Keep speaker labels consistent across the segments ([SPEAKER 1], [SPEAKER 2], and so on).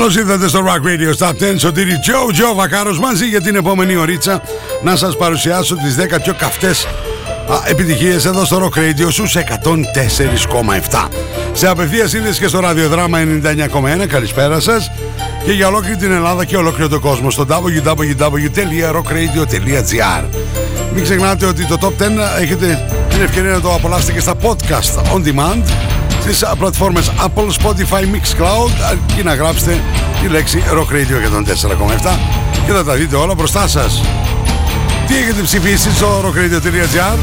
[SPEAKER 1] Καλώ ήρθατε στο Rock Radio Stop 10. Σωτήρι Τζο Τζο Βακάρος μαζί για την επόμενη ωρίτσα να σας παρουσιάσω τις 10 πιο καυτές επιτυχίες εδώ στο Rock Radio στους 104,7. Σε απευθεία σύνδεση και στο ραδιοδράμα 99,1. Καλησπέρα σας και για ολόκληρη την Ελλάδα και ολόκληρο τον κόσμο στο www.rockradio.gr. Μην ξεχνάτε ότι το Top 10 έχετε την ευκαιρία να το απολαύσετε και στα podcast on demand στις πλατφόρμες Apple, Spotify, Mixcloud. Και να γράψετε τη λέξη Rock Radio 104,7 και θα τα δείτε όλα μπροστά σας. Τι έχετε ψηφίσει στο rockradio.gr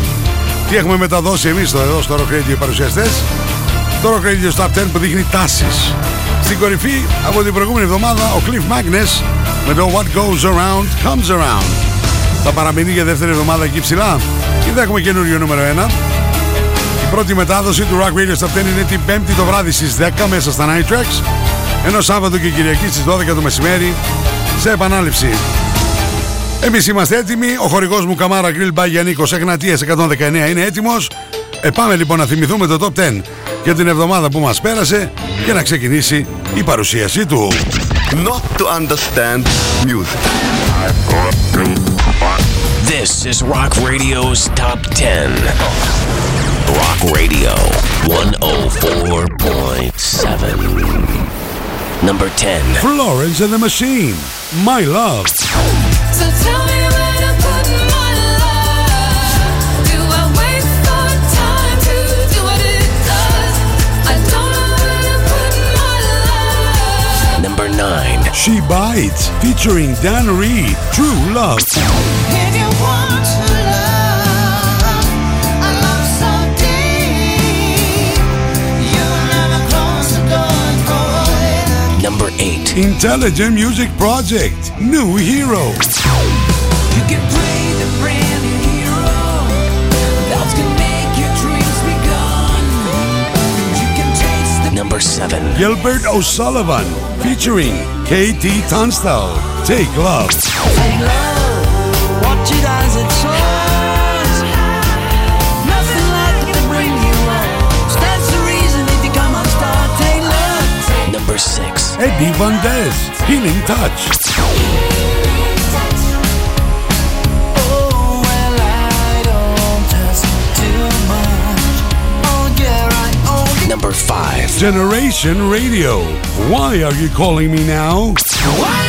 [SPEAKER 1] Τι έχουμε μεταδώσει εμείς το εδώ στο Rock Radio παρουσιαστές; Το Rock Radio Stop 10 που δείχνει τάσεις. Στην κορυφή από την προηγούμενη εβδομάδα ο Cliff Magnus με το What Goes Around Comes Around. Θα παραμείνει για δεύτερη εβδομάδα εκεί ψηλά. Και δεν έχουμε καινούριο νούμερο 1 η πρώτη μετάδοση του Rock Radio Stop 10 είναι την 5η το βράδυ στις 10 μέσα στα Night Tracks ενώ Σάββατο και Κυριακή στις 12 το μεσημέρι σε επανάληψη. Εμείς είμαστε έτοιμοι, ο χορηγός μου Καμάρα Grill by Γιαννίκος Εγνατίας 119 είναι έτοιμος. Ε, πάμε λοιπόν να θυμηθούμε το Top 10 για την εβδομάδα που μας πέρασε και να ξεκινήσει η παρουσίασή του.
[SPEAKER 2] Not to understand music.
[SPEAKER 3] This is Rock Radio's Top 10. Rock Radio 104.7. Number 10.
[SPEAKER 1] Florence and the Machine, My Love.
[SPEAKER 4] So tell me where to put my love.
[SPEAKER 1] intelligent music project, New Hero.
[SPEAKER 3] Number 7.
[SPEAKER 1] Gilbert O'Sullivan featuring KT Tunstall. Take love.
[SPEAKER 4] Take love. Yeah, right. Healing Touch.
[SPEAKER 3] Number 5.
[SPEAKER 1] Generation Radio, Why Are You Calling Me Now?
[SPEAKER 4] Why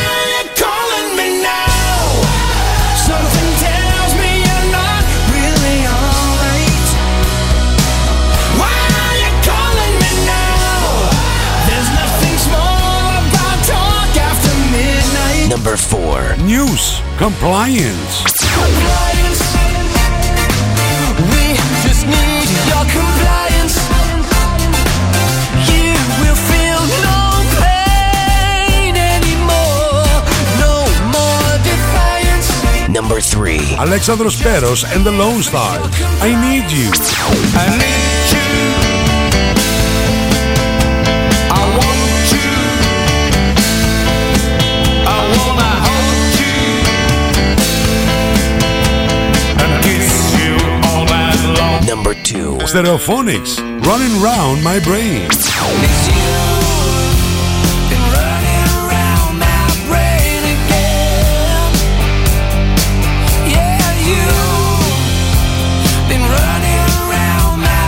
[SPEAKER 3] Number 4.
[SPEAKER 1] News, Compliance.
[SPEAKER 4] Compliance. We just need your compliance. You will feel no pain anymore. No more defiance.
[SPEAKER 3] Number 3.
[SPEAKER 1] Alexandros Peros and the Lone Star, I Need You.
[SPEAKER 4] I need
[SPEAKER 1] Stereophonics, Running Round My Brain.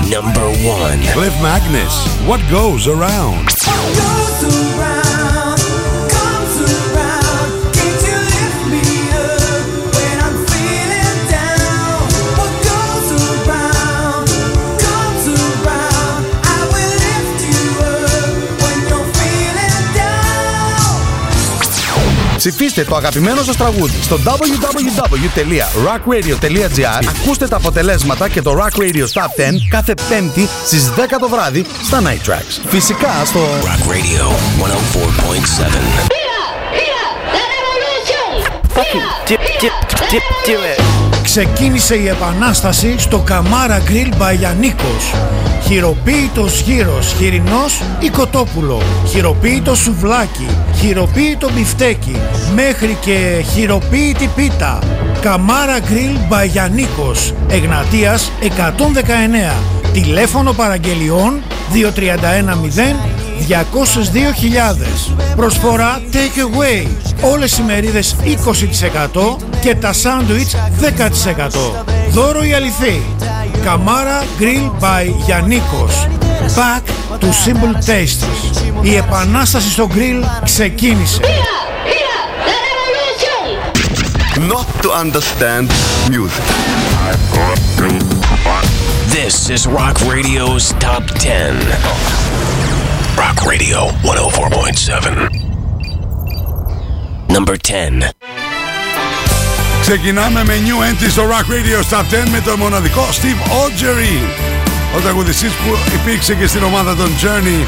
[SPEAKER 3] Number one.
[SPEAKER 1] Cliff Magnus, What Goes Around.
[SPEAKER 4] What goes
[SPEAKER 5] Ψηφίστε το αγαπημένο σας τραγούδι στο www.rockradio.gr Ακούστε τα αποτελέσματα και το Rock Radio Top 10 κάθε πέμπτη στις 10 το βράδυ στα Night Tracks. Φυσικά στο
[SPEAKER 3] Rock Radio 104.7.
[SPEAKER 6] Ξεκίνησε η επανάσταση στο Καμάρα Grill Μπαγιανίκος. Χειροποίητος γύρος, χοιρινός ή κοτόπουλο. Χειροποίητος σουβλάκι, χειροποίητο μπιφτέκι, μέχρι και χειροποίητη πίτα. Καμάρα Grill Μπαγιανίκος, Εγνατίας 119. Τηλέφωνο παραγγελιών 2310 202.000. Προσφορά take away. Όλες οι μερίδες 20% και τα σάντουιτς 10%. Δώρο η αληθή. Καμάρα Grill by Γιαννίκος. Back to simple tastes. Η επανάσταση στο grill ξεκίνησε.
[SPEAKER 2] Not to understand music.
[SPEAKER 3] This is Rock Radio's Top 10. Rock Radio 104.7. Number 10.
[SPEAKER 1] Ξεκινάμε με new entry στο Rock Radio Top 10 με τον μοναδικό Steve Augeri. Ο τραγουδιστής που υπήρξε και στην ομάδα των Journey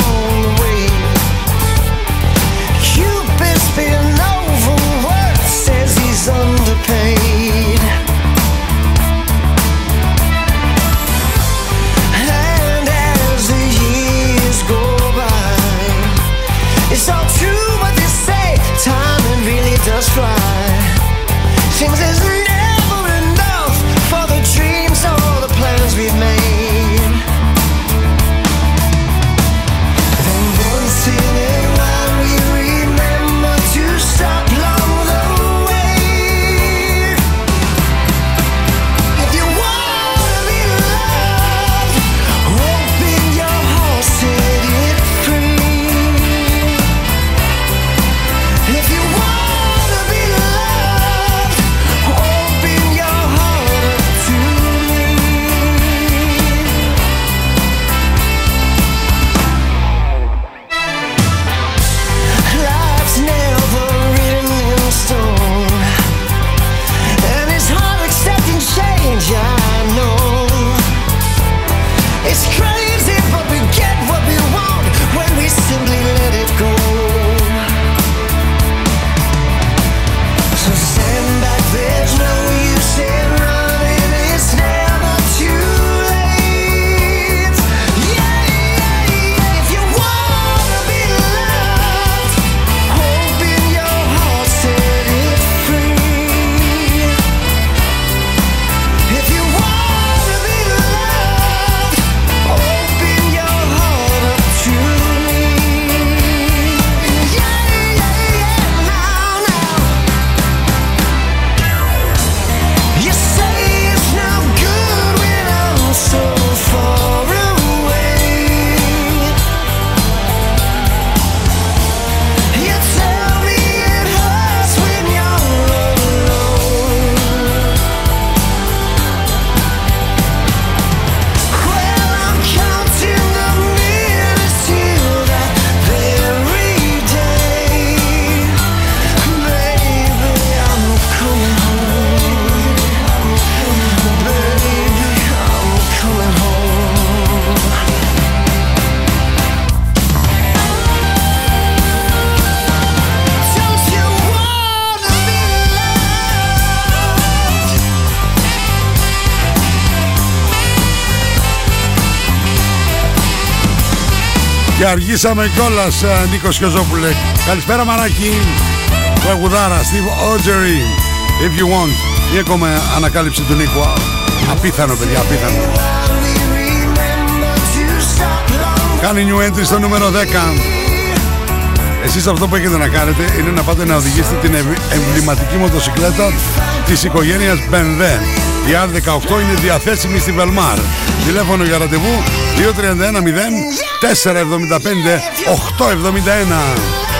[SPEAKER 4] does fly. Seems there's never enough for the dreams or the plans we've made.
[SPEAKER 1] Αργήσαμε κιόλας, Νίκος Κιοζόπουλε. Καλησπέρα, Μαράκι. Τραγουδάρα, Steve Augeri. If you want. Η ακόμα ανακάλυψη του Νίκου. Απίθανο, παιδιά, απίθανο.
[SPEAKER 4] We remember to stop long
[SPEAKER 1] Κάνει new entry στο νούμερο 10. Εσείς αυτό που έχετε να κάνετε είναι να πάτε να οδηγήσετε την εμ- εμβληματική μοτοσυκλέτα της οικογένειας Μπενδέ. Η R18 είναι διαθέσιμη στη Βελμάρ. Τηλέφωνο για ραντεβού 231 0 475 871.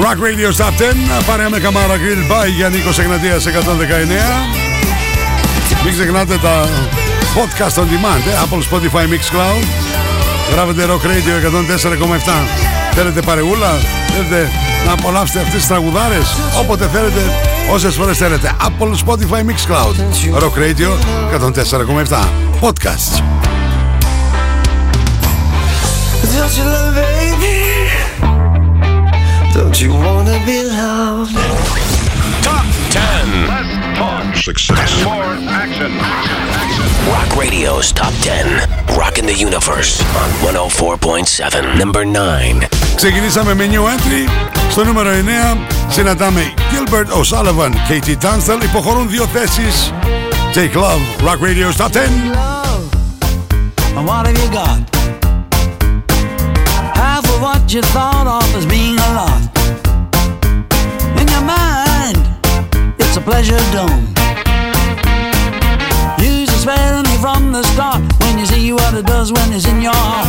[SPEAKER 1] Rock Radio Top 10. Παρέα με Καμάρα Grill by για Νίκος Εγνατίας 119. Μην ξεχνάτε τα podcast on demand, ε, Apple, Spotify, Mixcloud. Γράφετε Rock Radio 104,7. Θέλετε παρεούλα, θέλετε να απολαύσετε αυτές τις τραγουδάρες, όποτε θέλετε, όσες φορές θέλετε. Apple, Spotify, Mixcloud. Rock Radio 104,7. Podcast.
[SPEAKER 4] Don't you love baby? Don't you wanna be loved?
[SPEAKER 3] Top 10.
[SPEAKER 7] Success. More action.
[SPEAKER 3] Rock Radio's Top 10. Rockin' the Universe on 104.7. Number 9.
[SPEAKER 1] Ξεκινήσαμε με new entry. Στο νούμερο 9 συναντάμε Gilbert O'Sullivan, Katie Tunstall. Υποχωρούν δύο θέσεις. Take Love, Rock Radio's Top 10.
[SPEAKER 8] And what have you got? Half of what you thought of as being when it's in your heart.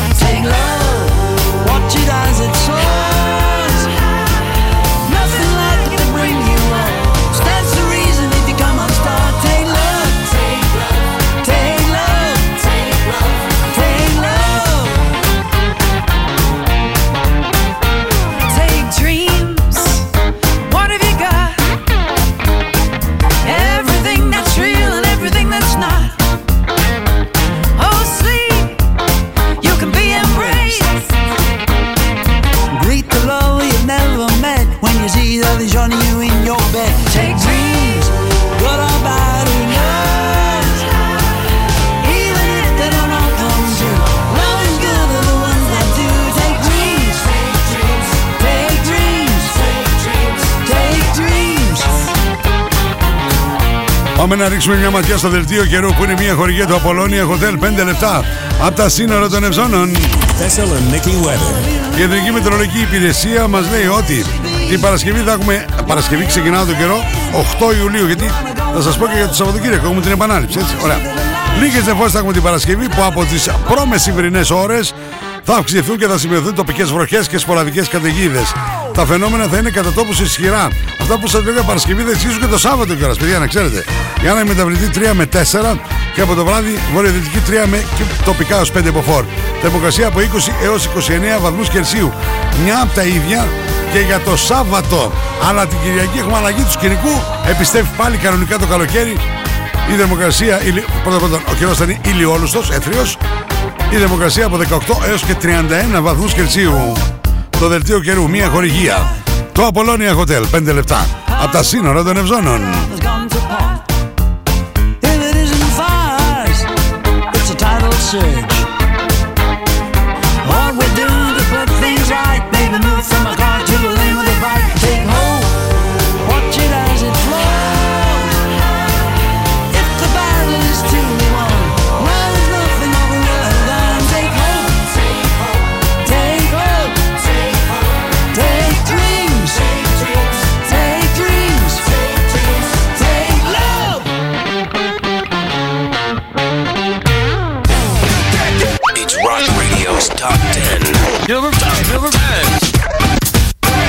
[SPEAKER 1] Πάμε να ρίξουμε μια ματιά στο δελτίο καιρού που είναι μια χορηγία του Απολώνια Hotel 5 λεπτά από τα σύνορα των Ευζώνων.
[SPEAKER 3] Thessaloniki weather.
[SPEAKER 1] Η Κεντρική Μετρολογική Υπηρεσία μας λέει ότι την Παρασκευή θα έχουμε. Παρασκευή ξεκινά το καιρό 8 Ιουλίου. Γιατί θα σας πω και για το Σαββατοκύριακο έχουμε την επανάληψη. Έτσι. Ωραία. Λίγες νεφώσεις θα έχουμε την Παρασκευή που από τις πρόμεσημβρινέ ώρες θα αυξηθούν και θα σημειωθούν τοπικές βροχές και σποραδικές καταιγίδες. Τα φαινόμενα θα είναι κατά τόπους ισχυρά. Αυτά που σας λέω για Παρασκευή θα ισχύσουν και το Σάββατο κιόλας, παιδιά, να ξέρετε. Για να μεταβληθεί 3 με 4 και από το βράδυ βορειοδυτική 3 με και τοπικά ω 5 μποφόρ. Θερμοκρασία από 20 έως 29 βαθμούς Κελσίου. Μια από τα ίδια και για το Σάββατο. Αλλά την Κυριακή έχουμε αλλαγή του σκηνικού. Επιστρέφει πάλι κανονικά το καλοκαίρι. Η θερμοκρασία, ηλι- πρώτα πρώτα, ο καιρός θα είναι ηλιόλουστος, έθριος. Η θερμοκρασία από 18 έως και 31 βαθμούς Κελσίου. Το δελτίο καιρού, μια χορηγία. Το Απολώνια Hotel, 5 λεπτά. Από τα σύνορα των Ευζώνων.
[SPEAKER 8] has
[SPEAKER 3] Number 10. Number 10.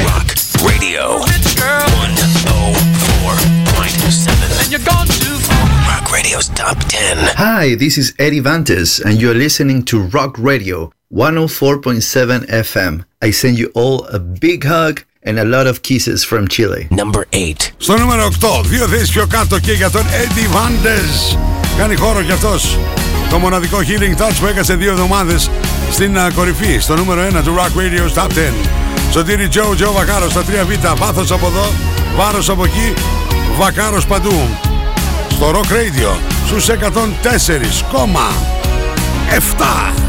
[SPEAKER 3] Rock Radio. 104.7. And you're gone too far. Rock Radio's Top 10.
[SPEAKER 2] Hi, this is Eddie Vantes, and you're listening to Rock Radio 104.7 FM. I send you all a big hug and a lot of kisses from Chile.
[SPEAKER 3] Number 8.
[SPEAKER 1] Στο νούμερο 8, δύο θέσεις πιο κάτω και για τον Eddie Vandes. Κάνει χώρο κι αυτός. Το μοναδικό healing touch που έκασε δύο εβδομάδες στην α, κορυφή. Στο νούμερο 1 του Rock Radio Top 10. Σωτήρι Τζο, Τζο Βακάρος στα 3Β. Βάθος από εδώ, βάρος από εκεί, Βακάρος παντού. Στο Rock Radio στους 104,7.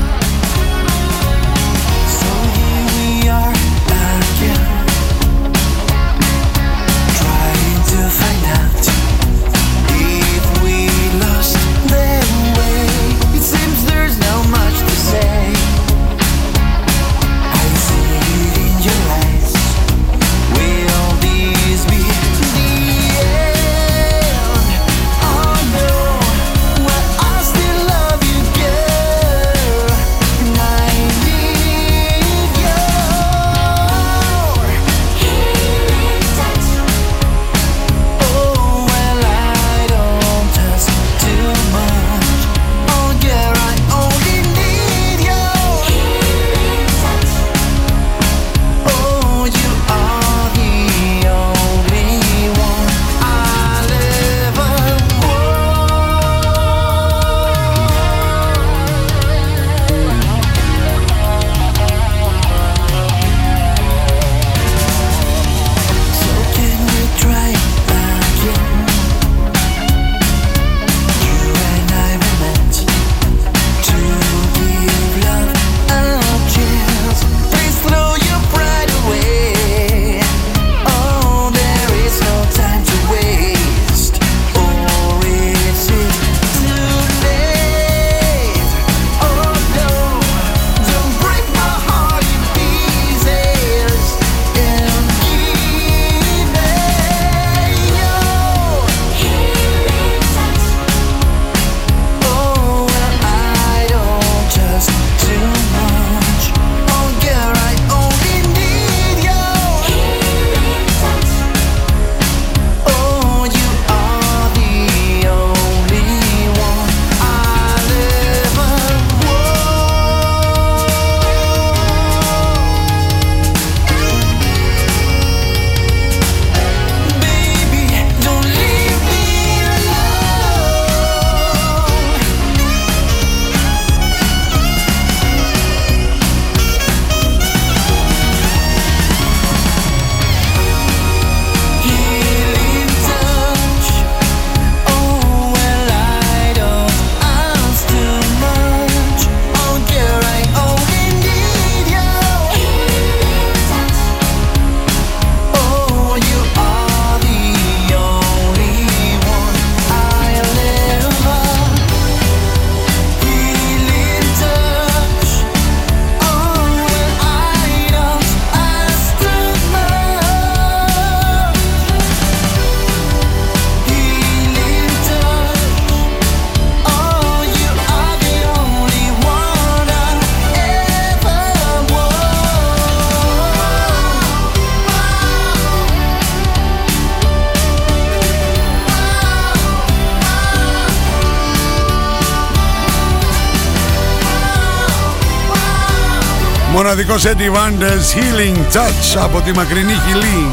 [SPEAKER 9] Μοναδικός Eddie Vanders Healing Touch από τη μακρινή χιλή.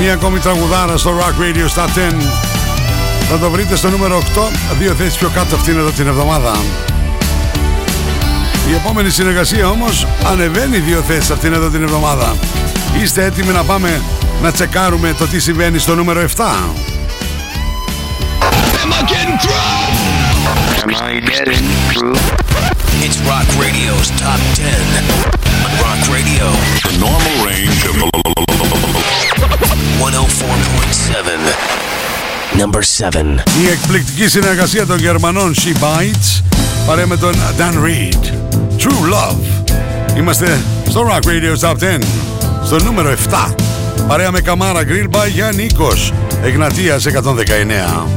[SPEAKER 9] Μία ακόμη τραγουδάρα στο Rock Radio Star 10. Θα το βρείτε στο νούμερο 8, δύο θέσεις πιο κάτω αυτήν εδώ την εβδομάδα. Η επόμενη συνεργασία όμως ανεβαίνει δύο θέσεις αυτήν εδώ την εβδομάδα. Είστε έτοιμοι να πάμε να τσεκάρουμε το τι συμβαίνει στο νούμερο 7.
[SPEAKER 3] Am I getting through? It's Rock Radio's Top 10 on Rock Radio.
[SPEAKER 7] The normal range of
[SPEAKER 3] 104.7. Number 7.
[SPEAKER 9] Η εκπληκτική συνεργασία των Γερμανών She Bites παρέα με τον Dan Reed. True Love. Είμαστε στο Rock Radio Top 10. Στο νούμερο 7. Παρέα με Καμάρα Grill by Γιάννη Νίκος. Εγνατίας 119.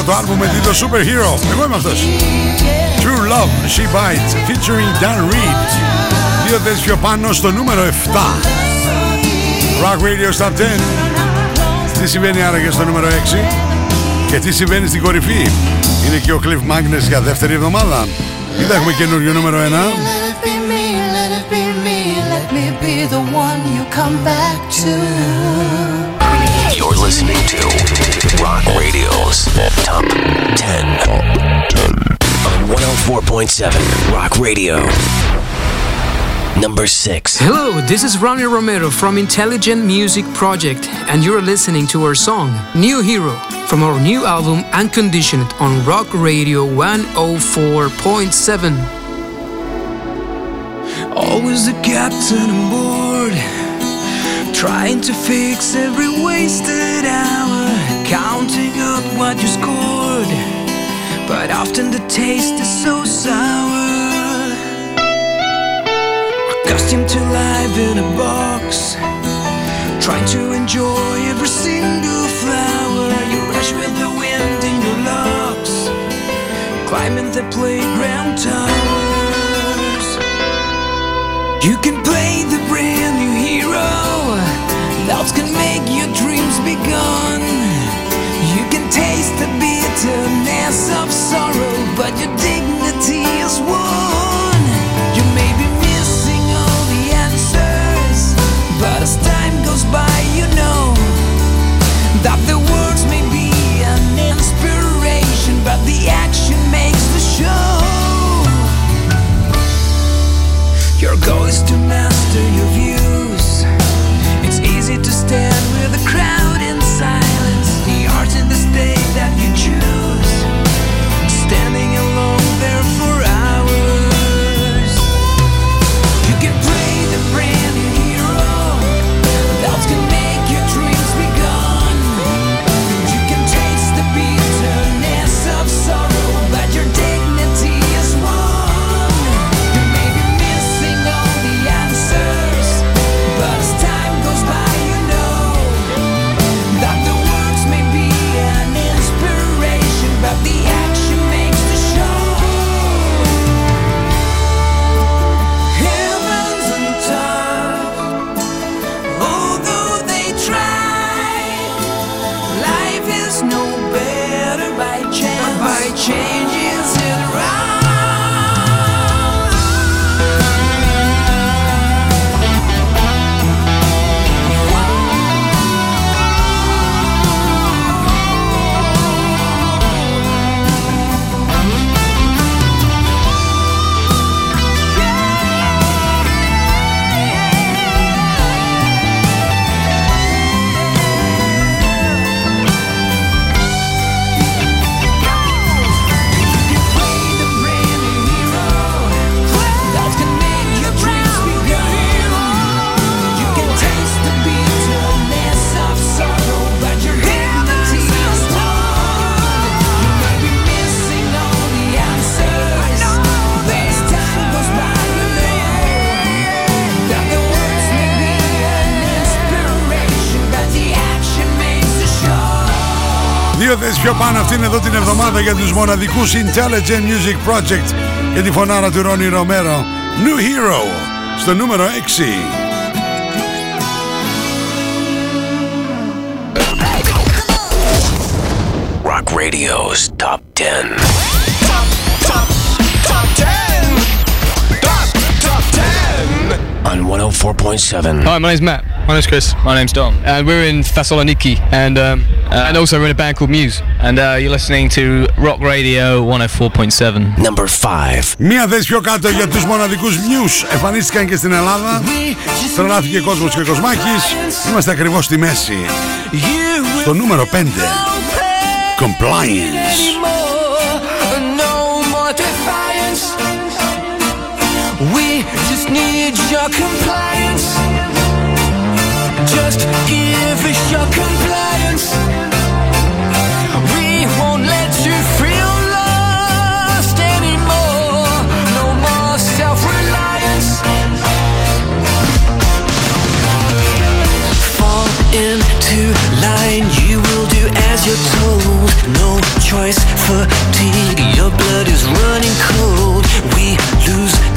[SPEAKER 9] Καταπληκτικό το άλμπουμ με τίτλο Superhero. Εγώ είμαι αυτός. True Love, She Bites, featuring Dan Reed. Δύο θέσεις πιο πάνω στο νούμερο 7. Rock Radio Top 10. Τι συμβαίνει άραγε στο νούμερο 6 και τι συμβαίνει στην κορυφή; Είναι και ο Cliff Magnus για δεύτερη εβδομάδα. Ή έχουμε καινούριο νούμερο 1.
[SPEAKER 1] Let it be me, let it be me, let me be the one you come back to.
[SPEAKER 3] You're listening to Rock Radio's Top 10 on 104.7 Rock Radio. Number 6.
[SPEAKER 10] Hello, this is Ronnie Romero from Intelligent Music Project, and you're listening to our song, New Hero, from our new album Unconditioned on Rock Radio 104.7.
[SPEAKER 4] Always the captain aboard, Trying to fix every wasted hour, counting up what you scored. But often the taste is so sour. Accustomed to life in a box, trying to enjoy every single flower. You rush with the wind in your locks, climbing the playground towers. You can play the brand new hero. Thoughts can make your dreams be gone. You can taste the bitterness of sorrow, but your dignity is
[SPEAKER 1] πιο πάνω αυτήν εδώ την εβδομάδα για τους μοναδικούς Intelligent Music Project και τη φωνάρα του Ρόνι Ρομέρο. New Hero στο νούμερο 6.
[SPEAKER 3] Rock Radio's Top 10. On 104.7.
[SPEAKER 11] Hi, my name's Matt. My name's Chris. My name's Dom. And we're in Thessaloniki, and um, and also we're in a band called Muse. And uh, you're listening to Rock Radio 104.7.
[SPEAKER 3] Number 5.
[SPEAKER 1] Μία θέση πιο κάτω για τους μοναδικούς News. Εμφανίστηκαν και στην Ελλάδα. Τρελάθηκε ο κόσμος και ο Κοσμάκης. Είμαστε ακριβώς στη μέση. Στο νούμερο 5. Compliance.
[SPEAKER 4] No more defiance. We just need your compliance. Just give us your compliance. Choice, fatigue, your blood is running cold. We lose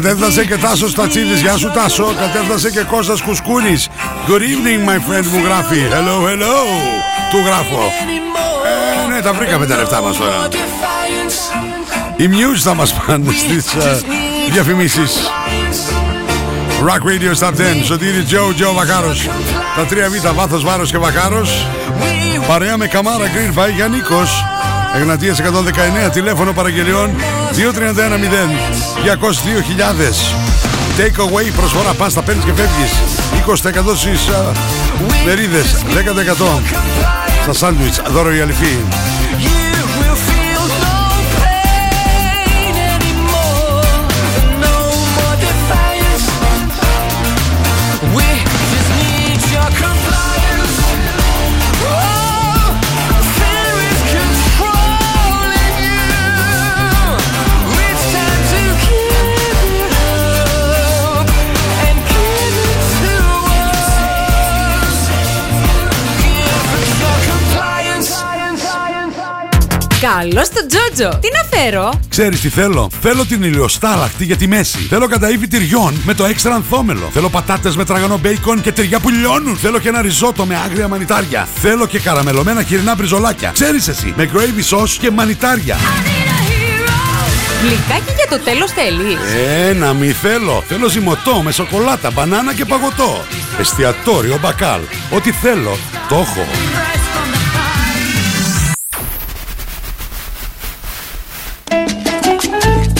[SPEAKER 1] Κατέφτασε και Τάσος Τατσίδης, γεια σου Τάσο. Κατέφτασε και Κώστας Κουσκούρης. Good evening my friend μου γράφει. Hello, hello. Του γράφω. Ε, ναι, τα βρήκαμε τα λεφτά μας τώρα. Οι Muse θα μας πάνε στις ε, διαφημίσεις. Rock Radio Stop 10, Σωτήρι Τζο, Τζο Βακάρος. Τα τρία β, βάθος, βάρος και Βακάρος. Παρέα με Καμάρα Green by Γιάννικος. Εγνατίας 119, τηλέφωνο παραγγελιών 2310 202.000. Take away προσφορά, πας, τα παίρνεις και φεύγεις. 20% στις α, μερίδες, 10% στα σάντουιτς, δώρο η αληθή.
[SPEAKER 12] Καλώ το Τζότζο. Τι να φέρω;
[SPEAKER 1] Ξέρεις τι θέλω; Θέλω την ηλιοστάλαχτη για τη μέση. Θέλω καταήφι τυριών με το έξτρα ανθόμελο. Θέλω πατάτες με τραγανό μπέικον και τυριά που λιώνουν. Θέλω και ένα ριζότο με άγρια μανιτάρια. Θέλω και καραμελωμένα χοιρινά μπριζολάκια. Ξέρεις εσύ, με gravy sauce και μανιτάρια.
[SPEAKER 12] Γλυκάκι για το τέλος θέλεις.
[SPEAKER 1] Ε, να μη θέλω. Θέλω ζυμωτό με σοκολάτα, μπανάνα και παγωτό. Εστιατόριο μπακάλ. Ό,τι θέλω, το έχω.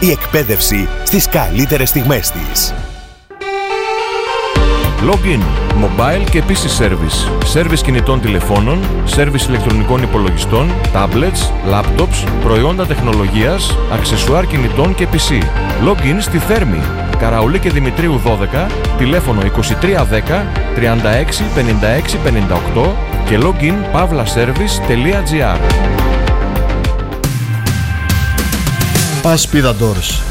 [SPEAKER 13] Η εκπαίδευση στις καλύτερες στιγμές της.
[SPEAKER 14] Login, mobile και PC service. Service κινητών τηλεφώνων, service ηλεκτρονικών υπολογιστών, tablets, laptops, προϊόντα τεχνολογίας, αξεσουάρ κινητών και PC. Login στη Θέρμη. Καραουλή και Δημητρίου 12, τηλέφωνο 2310 36 56 58 και login pavlaservice.gr
[SPEAKER 15] Ασπίδα Doors.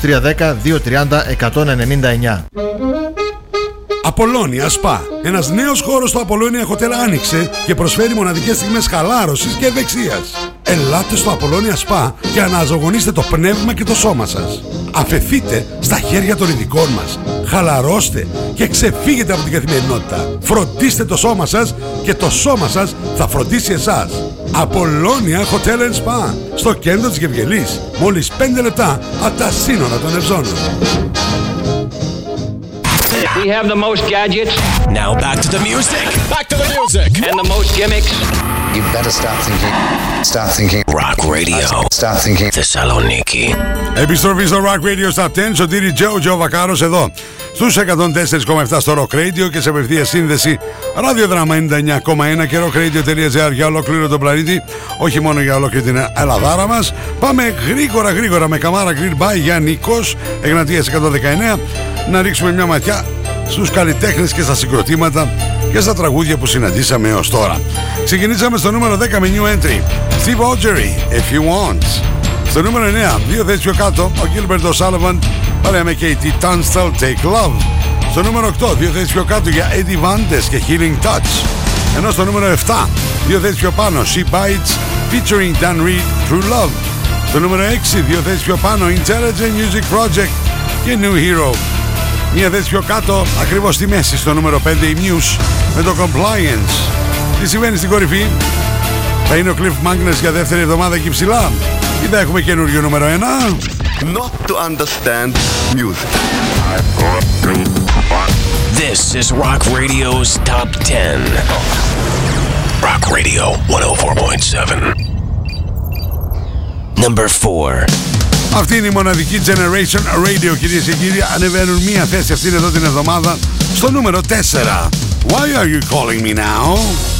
[SPEAKER 15] 230 199.
[SPEAKER 1] Απολώνια Σπα. Ένας νέος χώρος στο Απολώνια Hotel άνοιξε και προσφέρει μοναδικές στιγμές χαλάρωσης και ευεξίας. Ελάτε στο Απολώνια Σπα και αναζωογονήστε το πνεύμα και το σώμα σας. Αφεθείτε στα χέρια των ειδικών μας. Χαλαρώστε και ξεφύγετε από την καθημερινότητα. Φροντίστε το σώμα σας και το σώμα σας θα φροντίσει εσάς. Απολώνια Hotel and Spa στο κέντρο της Γευγελής. Μόλις 5 λεπτά από τα σύνορα των Ευζώνων.
[SPEAKER 16] We have the most gadgets.
[SPEAKER 3] Now back to the music. Back to the music.
[SPEAKER 16] And the most gimmicks.
[SPEAKER 17] You better start thinking. Start thinking.
[SPEAKER 3] Rock Radio.
[SPEAKER 17] Start thinking.
[SPEAKER 3] Θεσσαλονίκη.
[SPEAKER 1] Επιστροφή στο Rock Radio Stop 10. Σωτήρι Τζο, Τζο Βακάρος εδώ. Στους 104,7 στο Rock Radio και σε απευθεία σύνδεση ραδιοδράμα 99,1 και rockradio.gr για ολόκληρο τον πλανήτη. Όχι μόνο για ολόκληρη την Ελλαδάρα μας. Πάμε γρήγορα γρήγορα με καμάρα Green By για Νίκος, Εγνατίας 119. Να ρίξουμε μια ματιά
[SPEAKER 4] στους καλλιτέχνες και στα συγκροτήματα και στα τραγούδια που συναντήσαμε έως τώρα. Ξεκινήσαμε στο νούμερο 10 με new entry. Steve Augeri, If You Want. Στο νούμερο 9, δύο θέσεις πιο κάτω, ο Gilbert O'Sullivan, παρέα με KT Tunstall, Take Love. Στο νούμερο 8, δύο θέσεις πιο κάτω για Eddie Vandes και Healing Touch. Ενώ στο νούμερο 7, δύο θέσεις πιο πάνω, She Bites, featuring Dan Reed, True Love. Στο νούμερο 6, δύο θέσεις πιο πάνω, Intelligent Music Project και New Hero. Μία θέση πιο κάτω, ακριβώς στη μέση, στο νούμερο 5, η Muse με το Compliance. Τι συμβαίνει στην κορυφή, θα είναι ο Cliff Magnus για δεύτερη εβδομάδα εκεί ψηλά ή θα έχουμε καινούριο νούμερο 1.
[SPEAKER 2] Not to understand music.
[SPEAKER 3] This is Rock Radio's Top 10. Rock Radio 104.7. Number 4.
[SPEAKER 4] Αυτή είναι η μοναδική Generation Radio κυρίες και κύριοι Ανεβαίνουν μία θέση αυτήν εδώ την εβδομάδα Στο νούμερο 4 Why are you calling me now?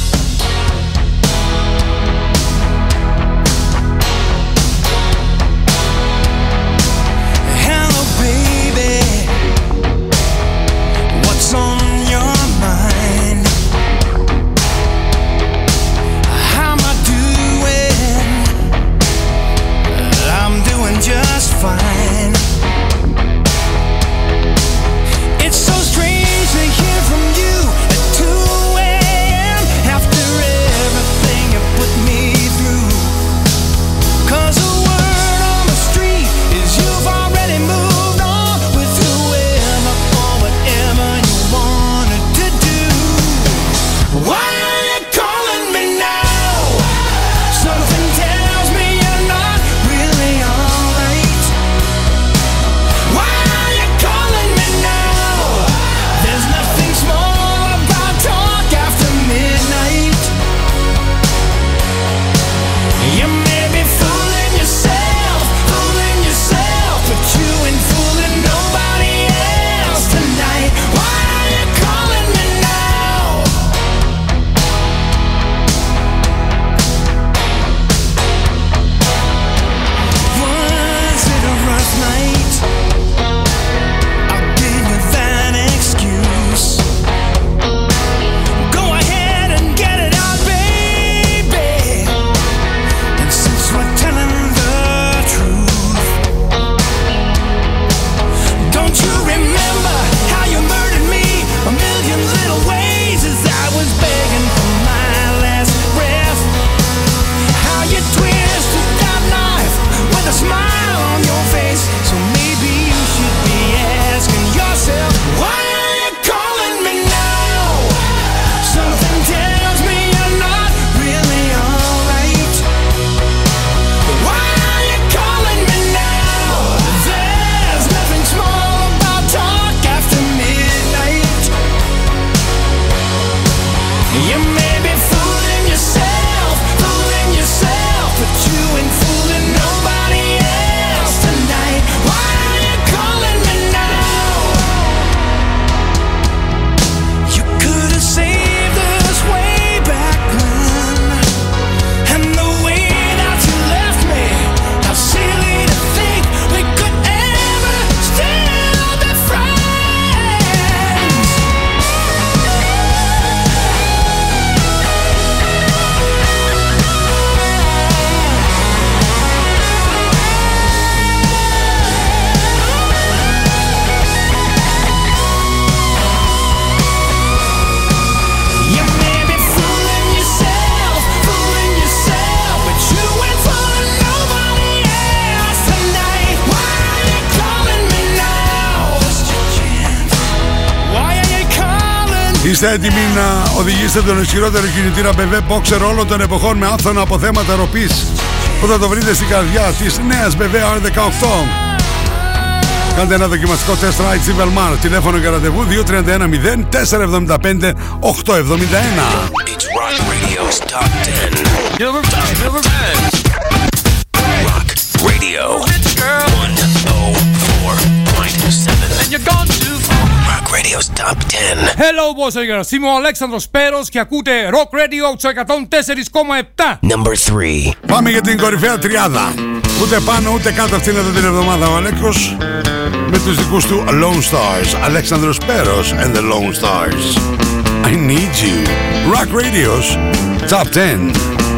[SPEAKER 4] Είστε έτοιμοι να οδηγήσετε τον ισχυρότερο κινητήρα BB Boxer όλων των εποχών με άφθονα αποθέματα ροπής που θα το βρείτε στην καρδιά της νέας BB R18. Κάντε ένα δοκιμαστικό test ride στη Velmar. Τηλέφωνο για ραντεβού 231 0 475 871.
[SPEAKER 3] It's Rock Radio's Top 10. Number, number 10. Rock Radio 104.7. And you're gone too far. Rock Radio's Top 10.
[SPEAKER 18] Hello, boys Είμαι ο Αλέξανδρος Πέρος και ακούτε Rock Radio 104,7.
[SPEAKER 3] Number 3.
[SPEAKER 4] Πάμε για την κορυφαία τριάδα. Ούτε πάνω ούτε κάτω αυτήν εδώ την εβδομάδα ο Αλέκος
[SPEAKER 19] με τους δικούς του Lone Stars. Αλέξανδρος Πέρος and the Lone Stars. I need you. Rock Radio's Top 10.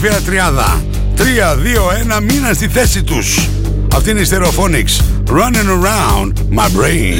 [SPEAKER 19] κορυφαία τριάδα. 3, 2, 1, μήνα στη θέση τους. Αυτή είναι η Stereophonics. Running around my brain.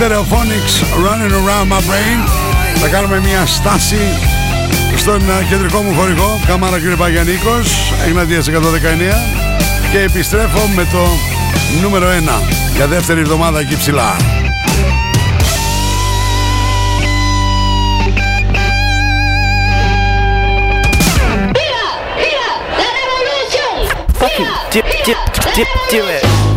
[SPEAKER 4] Stereophonics Running Around My Brain. Θα κάνουμε μια στάση στον α, κεντρικό μου χορηγό. Καμάρα κύριε Παγιανίκος Εγνατίας 119 και επιστρέφω με το νούμερο 1 για δεύτερη εβδομάδα εκεί ψηλά.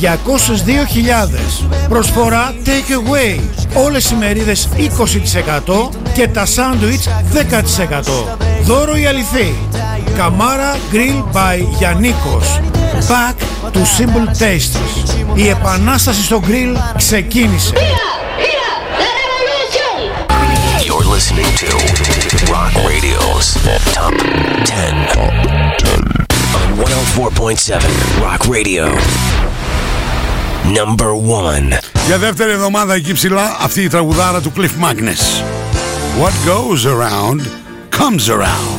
[SPEAKER 6] 202.000. Προσφορά take away. Όλες οι μερίδες 20% και τα σάντουιτς 10%. Δώρο η αληθή. Καμάρα Grill by Γιαννίκος. Back to simple tastes. Η επανάσταση στο grill ξεκίνησε.
[SPEAKER 3] You're listening to Rock Radio's Top 10 on 104.7 Rock Radio. Number 1.
[SPEAKER 4] Για δεύτερη εβδομάδα εκεί ψηλά αυτή η τραγουδάρα του Cliff Magnus. What goes around comes around.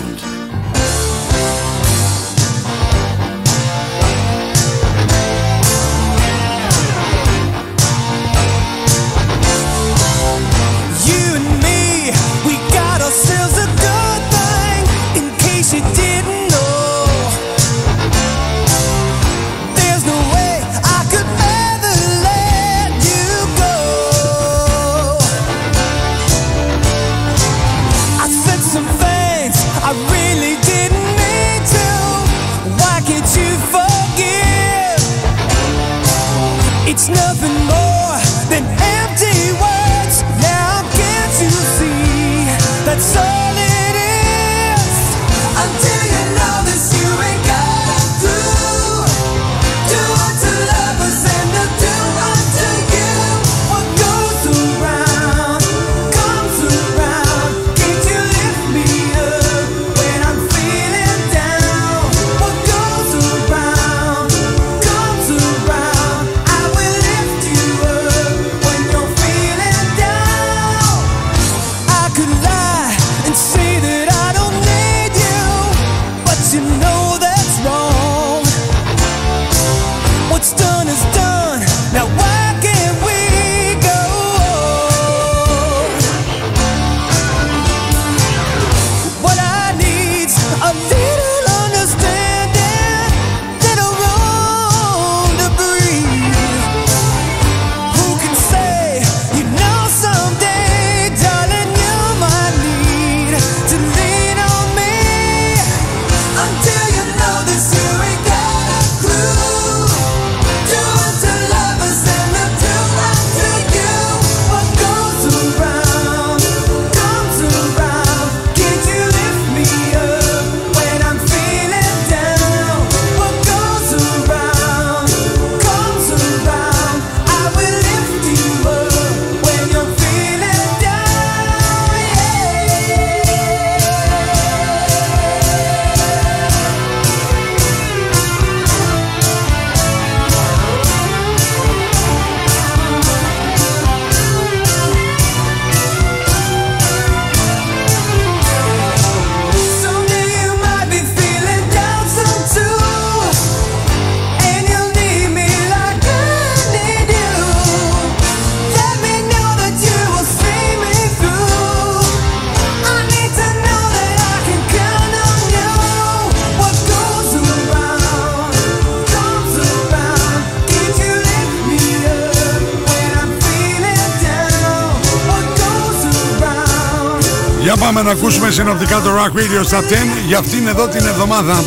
[SPEAKER 4] Για πάμε να ακούσουμε συνοπτικά το Rock Radio στα 10 για αυτήν εδώ την εβδομάδα.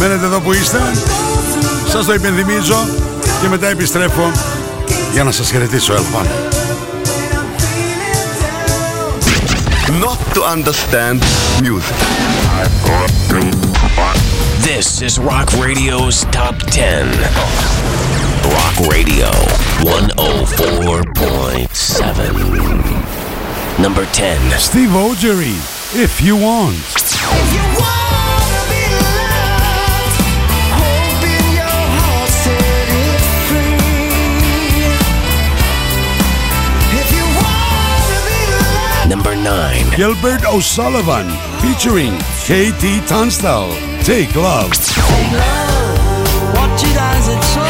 [SPEAKER 4] Μένετε εδώ που είστε. Σας το υπενθυμίζω και μετά επιστρέφω για να σας χαιρετήσω. Έλα πάμε.
[SPEAKER 2] Not to understand music.
[SPEAKER 3] This is Rock Radio's Top 10. Rock Radio 104.7. Number 10.
[SPEAKER 4] Steve Ogery, If You Want.
[SPEAKER 3] Number 9.
[SPEAKER 1] Gilbert O'Sullivan featuring KT Tunstall. Take love.
[SPEAKER 20] Take love.
[SPEAKER 4] Watch it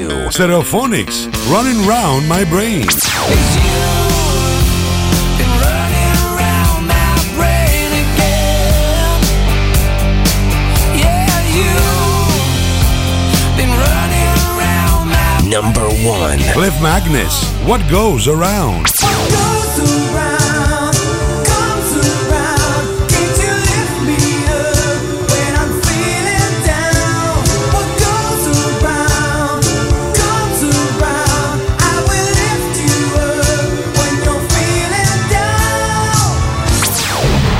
[SPEAKER 20] you.
[SPEAKER 1] Stereophonics, running round my brain.
[SPEAKER 3] Number one.
[SPEAKER 1] Cliff Magnus, What Goes Around.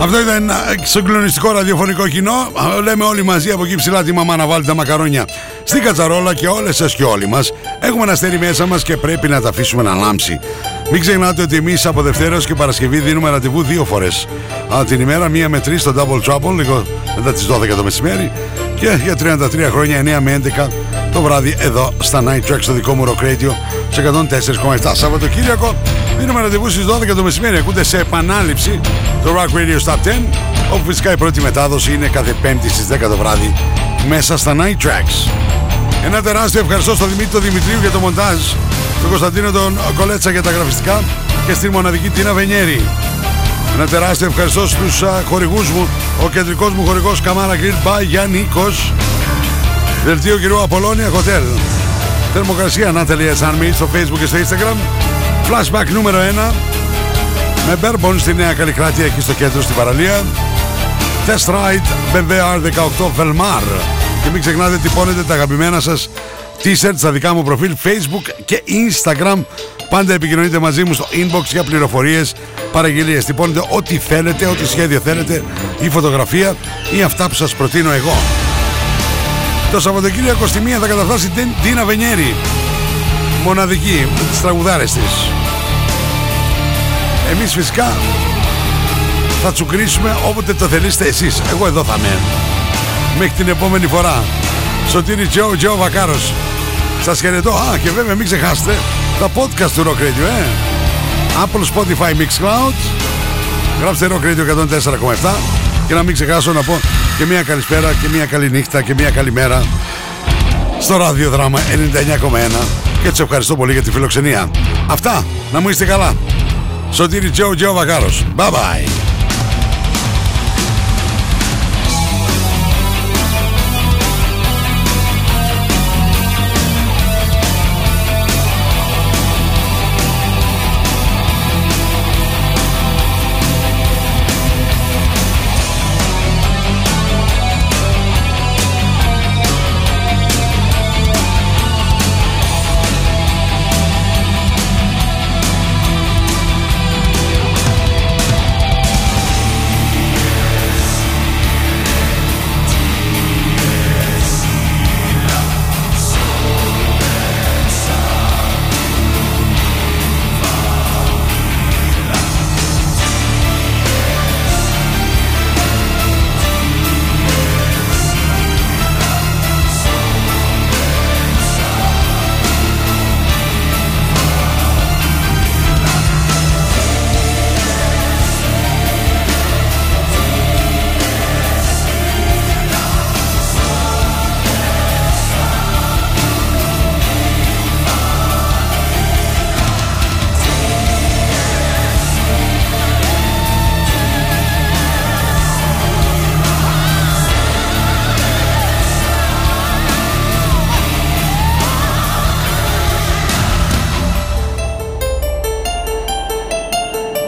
[SPEAKER 1] Αυτό ήταν α, συγκλονιστικό ραδιοφωνικό κοινό. Α, Λέμε όλοι μαζί από εκεί ψηλά τη μαμά να βάλει τα μακαρόνια στην κατσαρόλα και όλες σας και όλοι μας έχουμε ένα αστέρι μέσα μας και πρέπει να τα αφήσουμε να λάμψει. Μην ξεχνάτε ότι εμείς από Δευτέρας έως και Παρασκευή δίνουμε ραντεβού δύο φορές την ημέρα, μία με τρεις στο Double Trouble, λίγο μετά τις 12 το μεσημέρι και για 33 χρόνια 9 με 11 το βράδυ εδώ στα Night Track στο δικό μου Rock Radio σε 104,7. Σαββατοκύριακο δίνουμε ραντεβού στις 12 το μεσημέρι. Ακούτε σε επανάληψη το Rock Radio Stop 10, όπου φυσικά η πρώτη μετάδοση είναι κάθε Πέμπτη στις 10 το βράδυ μέσα στα Night Tracks. Ένα τεράστιο ευχαριστώ στον Δημήτρη τον Δημητρίου για το μοντάζ, στον Κωνσταντίνο τον Κολέτσα για τα γραφιστικά και στην μοναδική Τίνα Βενιέρη. Ένα τεράστιο ευχαριστώ στους α, χορηγούς μου, ο κεντρικός μου χορηγός Καμάρα Grill by Γιάννικος, Δελτίο κυρίου Απολώνια Hotel. Θερμοκρασία Natalie Sunmeet στο facebook και στο instagram. Flashback νούμερο 1 με Bourbon στη Νέα Καλλικράτεια εκεί στο κέντρο στην παραλία. Test Ride BMW R18 Velmar. Και μην ξεχνάτε τυπώνετε τα αγαπημένα σας t-shirt στα δικά μου προφίλ Facebook και Instagram. Πάντα επικοινωνείτε μαζί μου στο inbox για πληροφορίες, παραγγελίες. Τυπώνετε ό,τι θέλετε, ό,τι σχέδιο θέλετε ή φωτογραφία ή αυτά που σας προτείνω εγώ. Το Σαββατοκύριακο στη μία θα καταφτάσει την Τίνα Βενιέρη. Μοναδική με τις τραγουδάρες της. Εμείς φυσικά θα τσουκρίσουμε όποτε το θελήσετε εσείς. Εγώ εδώ θα είμαι. Μέχρι την επόμενη φορά. Σωτήρι Τζο, Τζο Βακάρος. Σας χαιρετώ. Α, και βέβαια μην ξεχάσετε τα podcast του Rock Radio, ε. Apple, Spotify, Mixcloud. Γράψτε Rock Radio 104,7 και να μην ξεχάσω να πω και μια καλησπέρα και μια καλή νύχτα και μια καλημέρα στο ραδιοδράμα 99,1 και τους ευχαριστώ πολύ για τη φιλοξενία. Αυτά, να μου είστε καλά. Σωτήρι Τζο Τζο Βακάρος. Bye bye.